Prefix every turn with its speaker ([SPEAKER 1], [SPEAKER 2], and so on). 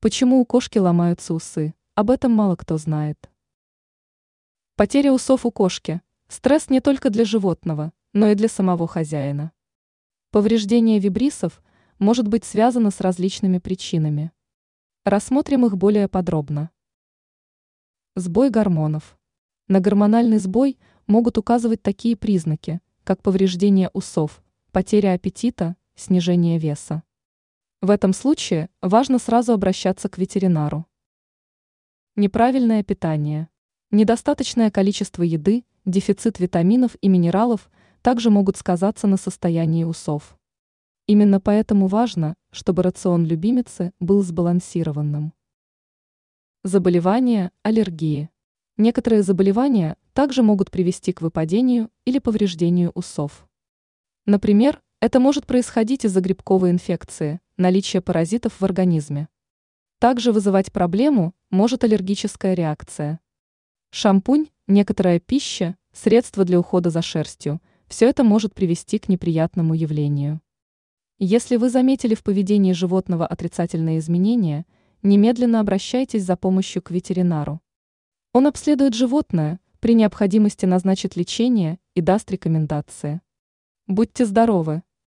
[SPEAKER 1] Почему у кошки ломаются усы? Об этом мало кто знает. Потеря усов у кошки – стресс не только для животного, но и для самого хозяина. Повреждение вибрисов может быть связано с различными причинами. Рассмотрим их более подробно. Сбой гормонов. На гормональный сбой могут указывать такие признаки, как повреждение усов, потеря аппетита, снижение веса. В этом случае важно сразу обращаться к ветеринару. Неправильное питание. Недостаточное количество еды, дефицит витаминов и минералов также могут сказаться на состоянии усов. Именно поэтому важно, чтобы рацион любимицы был сбалансированным. Заболевания, аллергии. Некоторые заболевания также могут привести к выпадению или повреждению усов. Например, это может происходить из-за грибковой инфекции, наличия паразитов в организме. Также вызывать проблему может аллергическая реакция. Шампунь, некоторая пища, средства для ухода за шерстью – все это может привести к неприятному явлению. Если вы заметили в поведении животного отрицательные изменения, немедленно обращайтесь за помощью к ветеринару. Он обследует животное, при необходимости назначит лечение и даст рекомендации. Будьте здоровы!